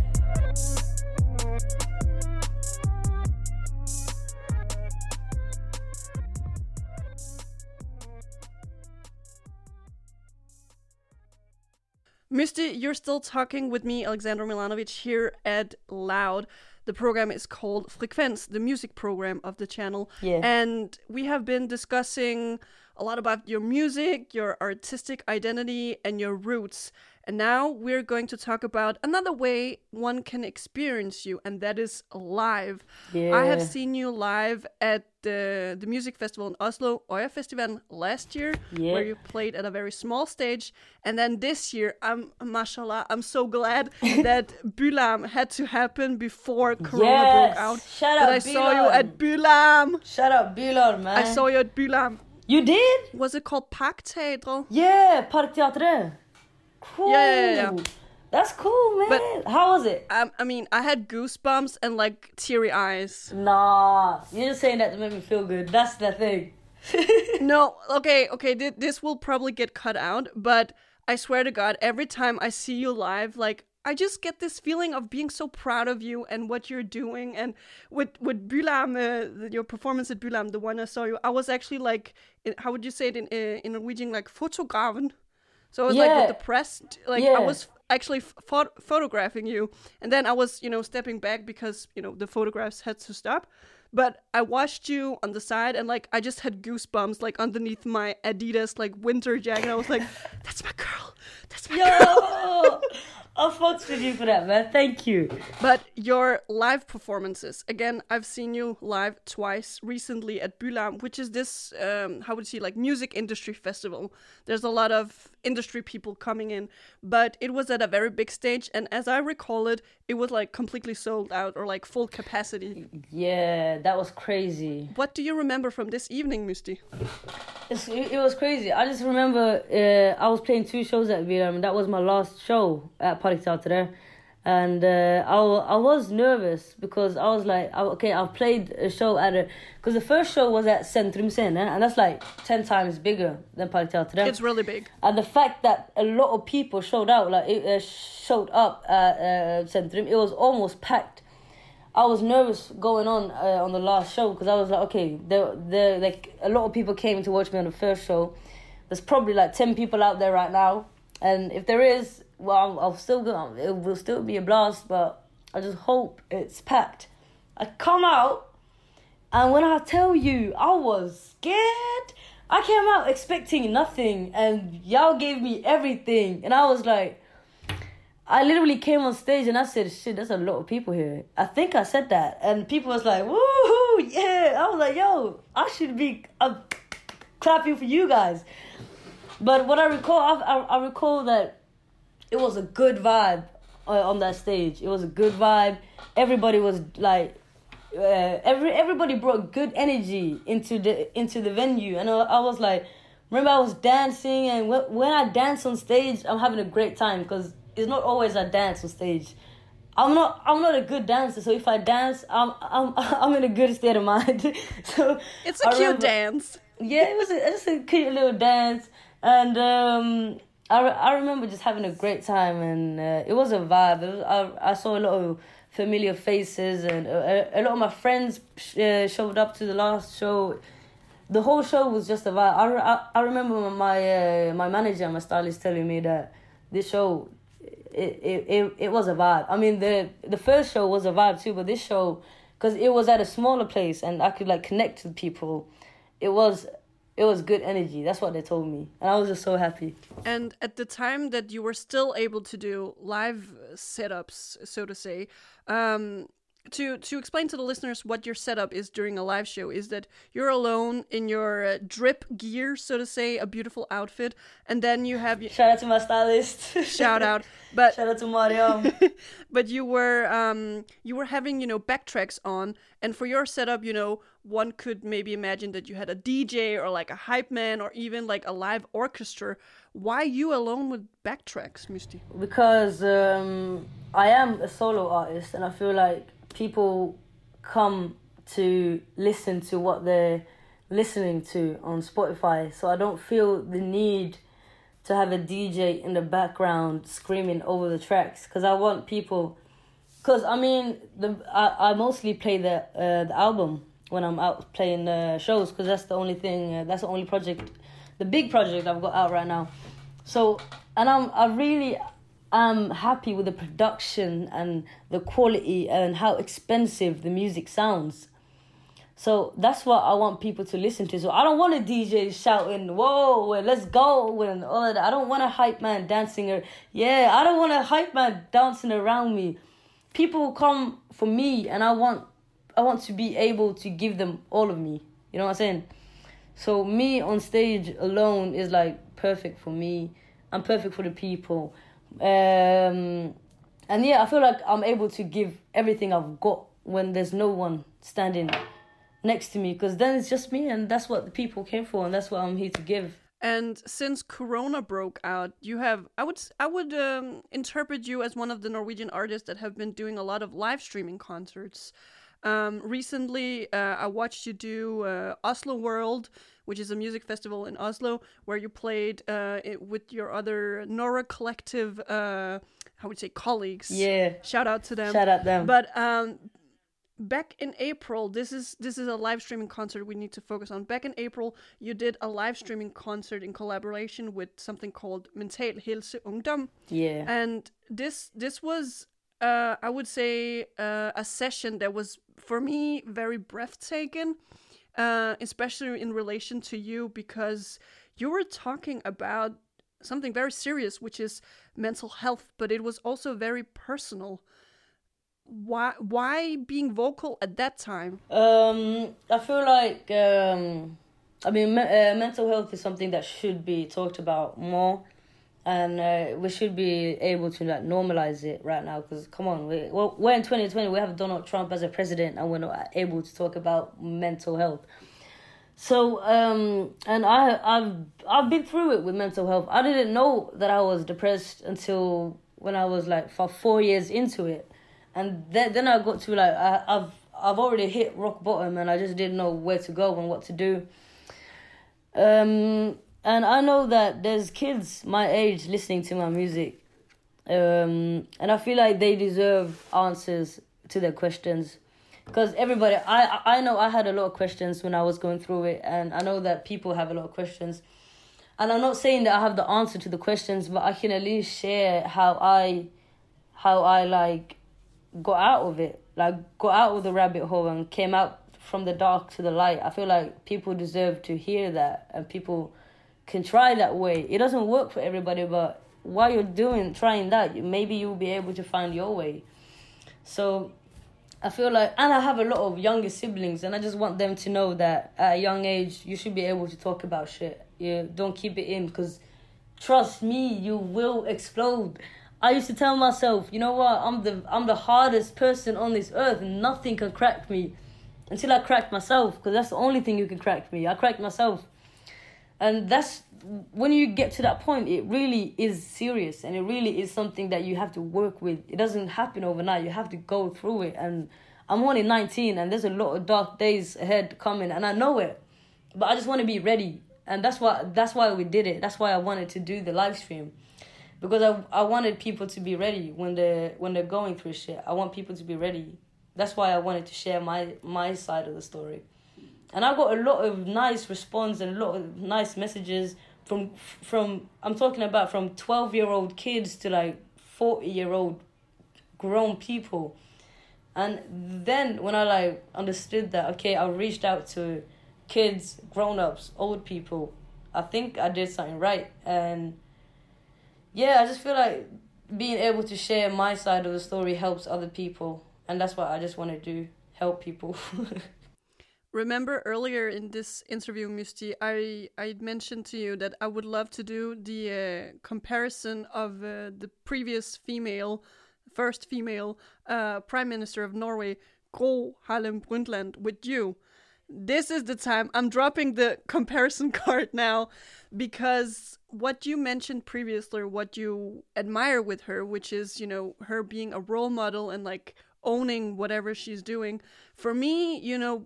Musti, you're still talking with me, Alexander Milanovic, here at Loud. The program is called Frekvens, the music program of the channel. Yeah. And we have been discussing a lot about your music, your artistic identity, and your roots. And now we're going to talk about another way one can experience you, and that is live. Yeah. I have seen you live at the, the music festival in Oslo, Øya Festival, last year, Yeah. where you played at a very small stage. And then this year, I'm, mashallah, I'm so glad that by:Larm had to happen before Corona Yes. broke out. But out I saw you by:Larm. at by:Larm. Shout out by:Larm, man. I saw you at by:Larm. You did? Was it called Parkteatret? Yeah, Parkteatret. Cool. Yeah, yeah, yeah. That's cool, man. But- How was it? Um, I mean, I had goosebumps and like teary eyes. Nah, you're just saying that to make me feel good. That's the thing. No, okay, okay, th- this will probably get cut out, but I swear to God, every time I see you live, like, I just get this feeling of being so proud of you and what you're doing. And with with by:Larm, uh, your performance at by:Larm, the one I saw you, I was actually like, in, how would you say it in uh, in Norwegian, like fotografen. So I was like Yeah. with the press, like I was actually pho- photographing you, and then I was, you know, stepping back because you know the photographs had to stop. But I watched you on the side, and like I just had goosebumps, like underneath my Adidas like winter jacket. I was like, "That's my girl. That's my girl." Yo, I fucked with you for that, man. Thank you. But your live performances, again, I've seen you live twice recently at by:Larm, which is this, um, how would you say, like music industry festival. There's a lot of industry people coming in, but it was at a very big stage. And as I recall it, it was like completely sold out or like full capacity. Yeah, that was crazy. What do you remember from this evening, Musti? It's, it, it was crazy. I just remember uh, I was playing two shows at and that was my last show at Parkteatret. And uh, I, I was nervous because I was like, I- okay, I've played a show at a. Because the first show was at Centrum Scene, and that's like 10 times bigger than Parkteatret. It's really big. And the fact that a lot of people showed out, like it uh, showed up at uh, Centrum, it was almost packed. I was nervous going on uh, on the last show because I was like, okay, there, there, like a lot of people came to watch me on the first show. There's probably like ten people out there right now, and if there is, well, I'll, I'll still go. It will still be a blast, but I just hope it's packed. I come out, and when I tell you, I was scared. I came out expecting nothing, and y'all gave me everything, and I was like. I literally came on stage and I said, "Shit, there's a lot of people here." I think I said that, and people was like, "Woohoo, yeah!" I was like, "Yo, I should be clapping for you guys." But what I recall, I, I, I recall that it was a good vibe uh, on that stage. It was a good vibe. Everybody was like, uh, every everybody brought good energy into the into the venue, and I, I was like, remember I was dancing, and when, when I dance on stage, I'm having a great time because it's not always I dance on stage. I'm not I'm not a good dancer, so if I dance, I'm I'm I'm in a good state of mind. so It's a I cute remember- dance. yeah, it was a, just a cute little dance, and um, I, I remember just having a great time, and uh, it was a vibe. Was, I I saw a lot of familiar faces, and a, a lot of my friends uh, showed up to the last show. The whole show was just a vibe. I, I, I remember my uh, my manager, my stylist, telling me that this show. It, it, it, it was a vibe. I mean, the the first show was a vibe too, but this show, because it was at a smaller place and I could like connect with people, it was it was good energy. That's what they told me, and I was just so happy. And at the time that you were still able to do live setups, so to say, um, to to explain to the listeners what your setup is during a live show is that you're alone in your uh, drip gear, so to say, a beautiful outfit, and then you have Shout out to my stylist. shout out, but Shout out to Mariam. but you were um you were having you know backtracks on and for your setup you know one could maybe imagine that you had a dj or like a hype man or even like a live orchestra why you alone with backtracks Musti because um, I am a solo artist, and I feel like people come to listen to what they're listening to on Spotify. So I don't feel the need to have a DJ in the background screaming over the tracks because I want people. Because I mean, the I, I mostly play the uh, the album when I'm out playing uh, shows because that's the only thing. Uh, that's the only project, the big project I've got out right now. So, and I'm I really am happy with the production and the quality and how expensive the music sounds. So that's what I want people to listen to. So I don't want a DJ shouting, "Whoa, let's go," and all of that. I don't want a hype man dancing or yeah, I don't want a hype man dancing around me. People come for me, and I want I want to be able to give them all of me. You know what I'm saying? So me on stage alone is like perfect for me. I'm perfect for the people. Um, and yeah, I feel like I'm able to give everything I've got when there's no one standing next to me because then it's just me and that's what the people came for and that's what I'm here to give. And since Corona broke out, you have I would I would um, interpret you as one of the Norwegian artists that have been doing a lot of live streaming concerts. Um, recently, uh, I watched you do uh, Oslo World, which is a music festival in Oslo, where you played uh, it with your other Nora collective, uh, how would you say, colleagues. Yeah. Shout out to them. Shout out them. But um, back in April, this is this is a live streaming concert we need to focus on. Back in April, you did a live streaming concert in collaboration with something called Mental Helse Ungdom. Yeah. And this this was uh, I would say uh, a session that was for me very breathtaking, uh, especially in relation to you because you were talking about something very serious, which is mental health, but it was also very personal. Why why being vocal at that time? Um, I feel like um, I mean, me- uh, mental health is something that should be talked about more, and uh, we should be able to like normalize it right now. Because come on, we, well, we're in twenty twenty. We have Donald Trump as a president, and we're not able to talk about mental health. So, um, and I, I've, I've been through it with mental health. I didn't know that I was depressed until when I was like for four years into it, and then, then I got to like I, I've, I've already hit rock bottom, and I just didn't know where to go and what to do. Um, and I know that there's kids my age listening to my music, um, and I feel like they deserve answers to their questions. Because everybody I I know I had a lot of questions when I was going through it and I know that people have a lot of questions. And I'm not saying that I have the answer to the questions but I can at least share how I how I like got out of it like got out of the rabbit hole and came out from the dark to the light. I feel like people deserve to hear that and people can try that way it doesn't work for everybody but while you're doing trying that maybe you'll be able to find your way so I feel like, and I have a lot of younger siblings, and I just want them to know that at a young age, you should be able to talk about shit. You don't keep it in, because trust me, you will explode. I used to tell myself, you know what, I'm the I'm the hardest person on this earth, nothing can crack me, until I cracked myself, because that's the only thing you can crack me. I cracked myself, and that's when you get to that point, it really is serious and it really is something that you have to work with. It doesn't happen overnight. You have to go through it. And I'm only 19 and there's a lot of dark days ahead coming and I know it. But I just want to be ready. And that's why that's why we did it. That's why I wanted to do the live stream. Because I I wanted people to be ready when they when they're going through shit. I want people to be ready. That's why I wanted to share my my side of the story. And I got a lot of nice response and a lot of nice messages from from I'm talking about from 12 year old kids to like 40 year old grown people. And then when I like understood that okay I reached out to kids grown ups old people I think I did something right. And yeah I just feel like being able to share my side of the story helps other people. And that's what I just want to do help people Remember earlier in this interview, Musti, I I mentioned to you that I would love to do the uh, comparison of uh, the previous female, first female uh, prime minister of Norway, Gro Harlem Brundtland, with you. This is the time I'm dropping the comparison card now, because what you mentioned previously, what you admire with her, which is you know her being a role model and like owning whatever she's doing. For me, you know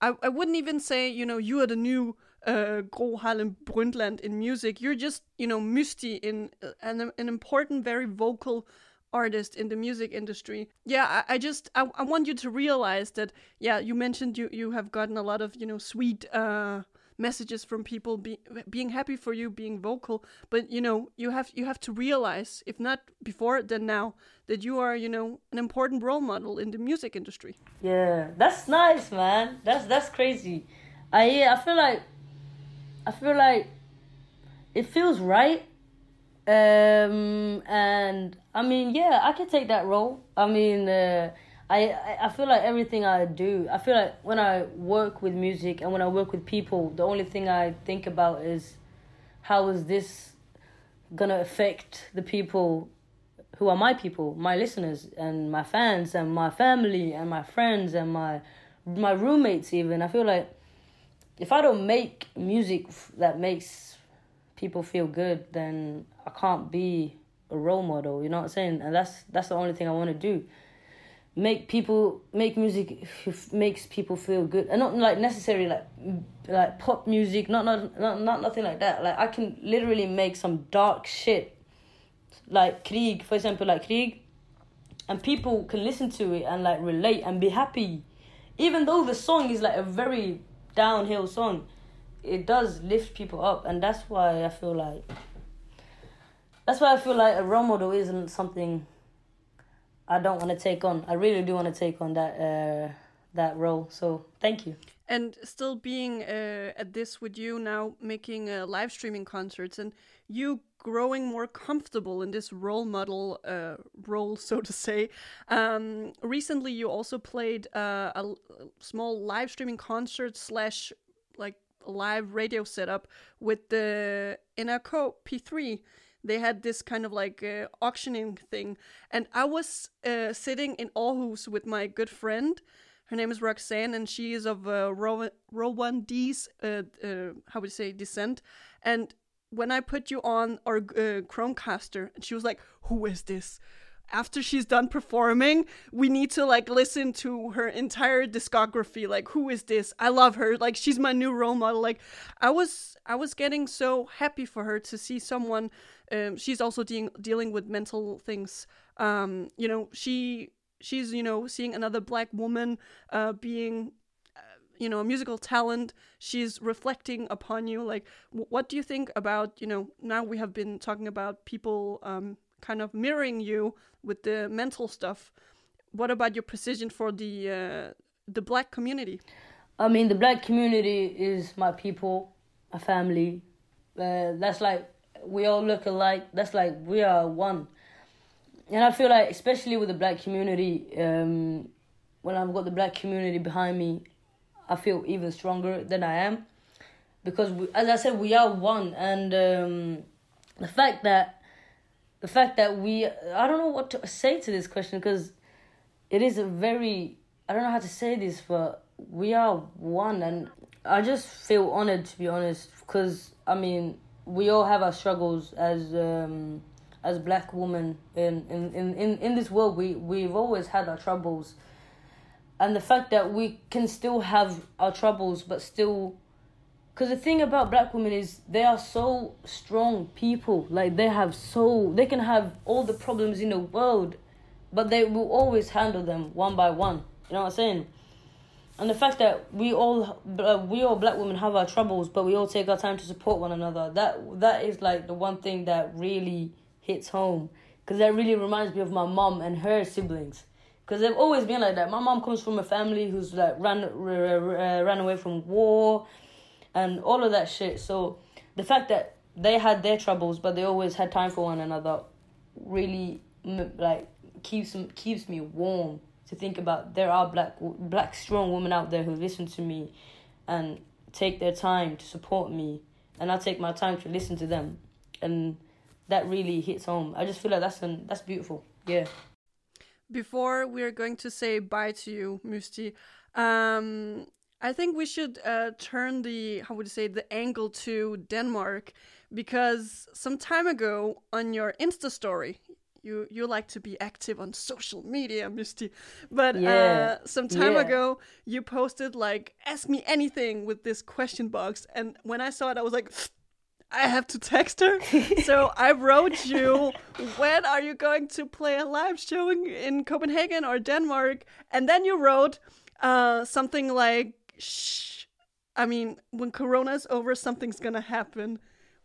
I, I wouldn't even say, you know, you are the new uh, Gro Harlem Brundtland in music. You're just, you know, Musti in uh, an, an important, very vocal artist in the music industry. Yeah, I, I just I, I want you to realize that. Yeah, you mentioned you you have gotten a lot of you know sweet uh, messages from people be, being happy for you being vocal but you know you have you have to realize if not before then now that you are you know an important role model in the music industry Yeah, that's nice, man. That's that's crazy. I I feel like I feel like it feels right. Um and I mean, yeah, I can take that role. I mean, uh, I I- feel like everything I do. I feel like when I work with music and when I work with people, the only thing I think about is how is this gonna affect the people who are my people, my listeners and my fans and my family and my friends and my my roommates even. I feel like if I don't make music that makes people feel good, then I can't be a role model. You know what I'm saying? And that's that's the only thing I want to do. Make people make music makes people feel good, and not like necessarily like like pop music. Not not not not nothing like that. Like I can literally make some dark shit like Krig, for example, like Krig, and people can listen to it and like relate and be happy, even though the song is like a very downhill song, it does lift people up, and that's why I feel like. That's why I feel like a role model isn't something. I don't want to take on. I really do want to take on that uh, that role. So thank you. and still being uh, at this with you now making uh, live streaming concerts and you growing more comfortable in this role model uh, role so to say um, recently you also played uh, a small live streaming concert slash like live radio setup with the NRK P3 they had this kind of like uh, auctioning thing. And i was uh, sitting in aarhus with my good friend. Her name is roxanne and she is of uh, Ro- rwandese uh, uh, how would you say descent. And when i put you on our uh, chromecaster and she was like who is this after she's done performing, we need to like listen to her entire discography. Like, who is this? I love her. Like, she's my new role model. Like, I was, I was getting so happy for her to see someone. Um, she's also dealing dealing with mental things. Um, you know, she she's you know seeing another black woman uh, being you know a musical talent she's reflecting upon you like what do you think about you know now we have been talking about people um kind of mirroring you with the mental stuff what about your position for the uh, the black community I mean, the black community is my people, my family. Uh, that's like we all look alike. That's like we are one. And I feel like, especially with the black community, um, when I've got the black community behind me, I feel even stronger than I am, because we, as I said, we are one. And um, the fact that the fact that we, I don't know what to say to this question because it is a very I don't know how to say this, but we are one, and I just feel honored to be honest, because I mean we all have our struggles as um, as black women in, in, in, in, in this world. We we've always had our troubles, and the fact that we can still have our troubles, but still. Because the thing about black women is they are so strong people. Like they have so they can have all the problems in the world, but they will always handle them one by one. You know what I'm saying? And the fact that we all uh, we all black women have our troubles, but we all take our time to support one another. That that is like the one thing that really hits home, because that really reminds me of my mom and her siblings. Because they've always been like that. My mom comes from a family who's like ran uh, ran away from war, and all of that shit. So the fact that they had their troubles, but they always had time for one another, really like keeps keeps me warm to think about. There are black black strong women out there who listen to me, and take their time to support me, and I take my time to listen to them, and that really hits home. I just feel like that's an, that's beautiful. Yeah. before we're going to say bye to you Musti, um I think we should uh, turn the how would you say the angle to Denmark because some time ago on your Insta story you you like to be active on social media, Musti. But Yeah. uh, some time Yeah. ago you posted like ask me anything with this question box and when I saw it I was like I have to text her. so I wrote you, when are you going to play a live showing in Copenhagen or Denmark? And then you wrote uh, something like, shh, I mean, when Corona's over, something's gonna happen.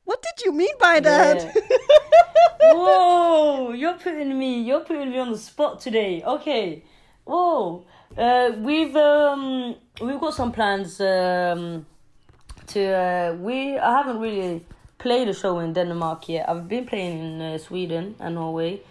What did you mean by that? Whoa, you're putting me, you're putting me on the spot today. Okay. Whoa. Uh, we've um we've got some plans um to uh, we I haven't really played a show in Denmark yet. I've been playing in uh, Sweden and Norway.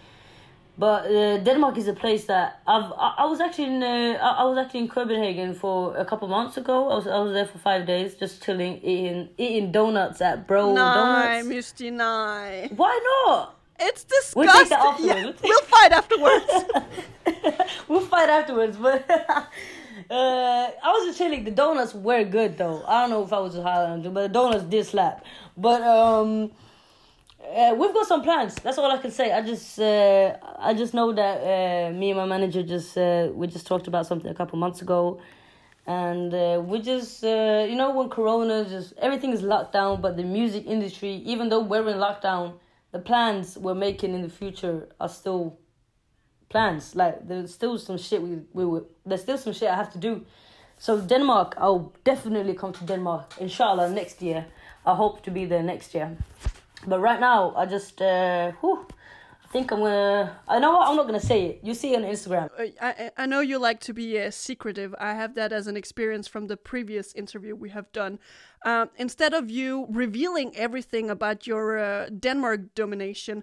But uh, Denmark is a place that I've. I, I was actually in. Uh, I, I was actually in Copenhagen for a couple months ago. I was. I was there for five days, just chilling, eating, eating donuts at Bro Donuts. Musti, nah. Why not? It's disgusting. We'll take that afterwards. Yeah, We'll fight afterwards. we'll fight afterwards, but uh, I was just chilling. The donuts were good though. I don't know if I was just high on them, but the donuts did slap. But um, uh, we've got some plans. That's all I can say. I just uh, I just know that uh, me and my manager just uh, we just talked about something a couple months ago. And uh, we just, uh, you know, when Corona just everything is locked down, but the music industry, even though we're in lockdown, the plans we're making in the future are still plans. Like there's still some shit we we were, there's still some shit I have to do. So Denmark, I'll definitely come to Denmark, inshallah, next year. I hope to be there next year. But right now, I just, uh, whew, I think I'm gonna. I know what I'm not gonna say it. You see it on Instagram. Uh, I, I know you like to be uh, secretive. I have that as an experience from the previous interview we have done. Um, instead of you revealing everything about your uh, Denmark domination,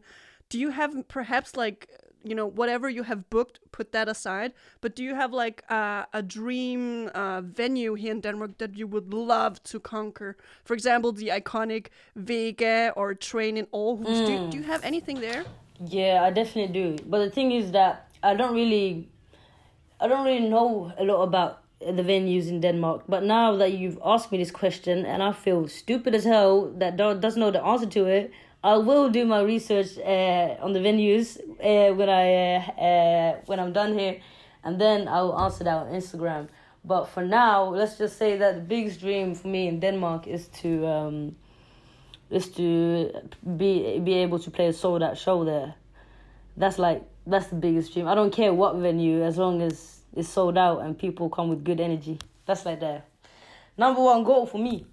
do you have perhaps like you know whatever you have booked, put that aside. But do you have like uh, a dream uh, venue here in Denmark that you would love to conquer? For example, the iconic Vega or Train in Aarhus. Do, do you have anything there? Yeah, I definitely do. But the thing is that I don't really, I don't really know a lot about the venues in Denmark. But now that you've asked me this question, and I feel stupid as hell that do- doesn't know the answer to it, I will do my research uh, on the venues uh, when I uh, uh, when I'm done here, and then I will answer that on Instagram. But for now, let's just say that the biggest dream for me in Denmark is to. Um, is to be be able to play a sold out show there. That's like that's the biggest dream. I don't care what venue as long as it's sold out and people come with good energy. That's like the number one goal for me.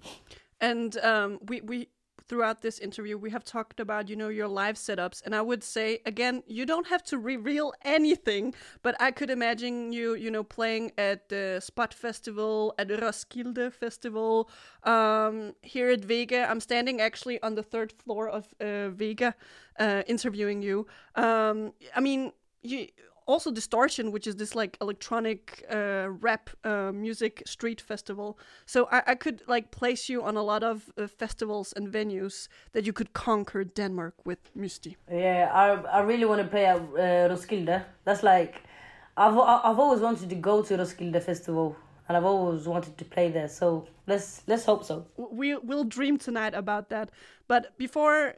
And um, we we throughout this interview we have talked about you know your live setups, and I would say again you don't have to reveal anything, but I could imagine you you know playing at the Spot Festival, at the Roskilde Festival, um, here at Vega. I'm standing actually on the third floor of uh, Vega, uh, interviewing you. Um, I mean you also distortion which is this like electronic uh, rap uh, music street festival so I, I could like place you on a lot of uh, festivals and venues that you could conquer denmark with Musti. Yeah, I I really want to play at uh, Roskilde. That's like I've I've always wanted to go to Roskilde festival and I've always wanted to play there. So let's let's hope so. we will dream tonight about that but before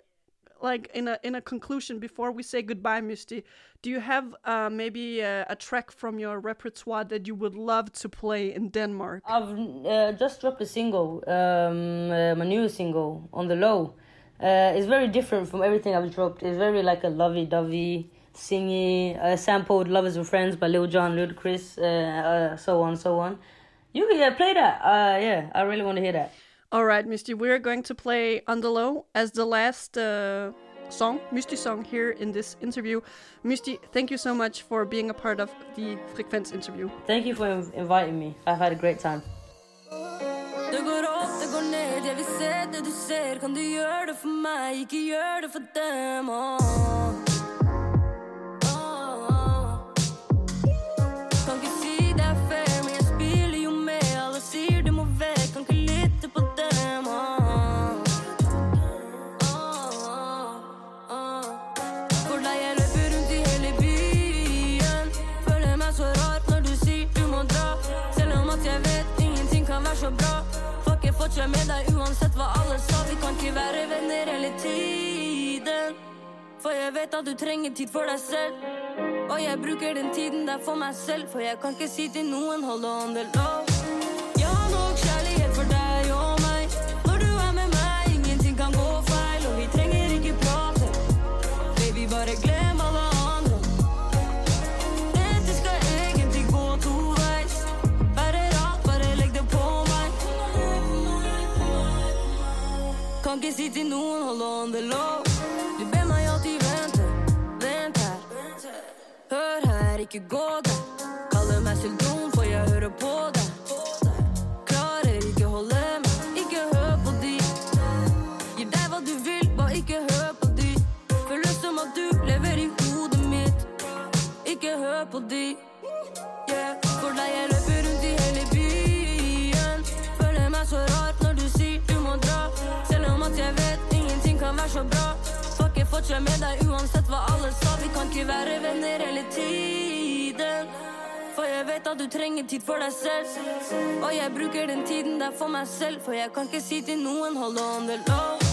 like in a in a conclusion before we say goodbye Musti do you have uh, maybe a, a track from your repertoire that you would love to play in denmark I've uh, just dropped a single, um, uh, my new single, on the low. Uh, it's very different from everything I've dropped. It's very like a lovey-dovey, singy, uh, sampled "Lovers and Friends" by Lil Jon, Ludacris, uh, uh, so on, so on. You can play that. Uh, yeah, I really want to hear that. All right, Musti, we're going to play On the Low as the last uh, song, Musti song, here in this interview. Musti, thank you so much for being a part of the Frekvens interview. Thank you for inv- inviting me. I've had a great time. Det går opp, det går ned, jeg vil se det du ser. Kan du gjøre det for meg, ikke gjør det for dem? Åh. Fortsatt med deg uansett hva alle sa. Vi kan ikke være venner hele tiden. For jeg vet at du trenger tid for deg selv. Og jeg bruker den tiden der for meg selv. For jeg kan ikke si til noen hold on the low. Ikke si til noen, hold on the low Du ber meg vente, Hør her, ikke gå der. Kaller meg selv dum, for jeg hører på deg. Klarer ikke holde meg, ikke hør på de. Gir deg hva du vil, bare ikke hør på de. Føles som at du lever i hodet mitt. Ikke hør på de kan så bra. Fuck, jeg fortsatt med deg uansett hva alle sa. Vi kan ikke være venner hele tiden. For jeg vet at du trenger tid for deg selv. Og jeg bruker den tiden der for meg selv. For jeg kan ikke si til noen hold on the low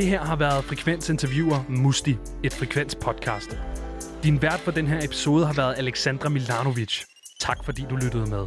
Det her har været Frekvens Interviewer Musti, et Frekvens podcast. Din vært for den her episode har været Alexandra Milanovic. Tak fordi du lyttede med.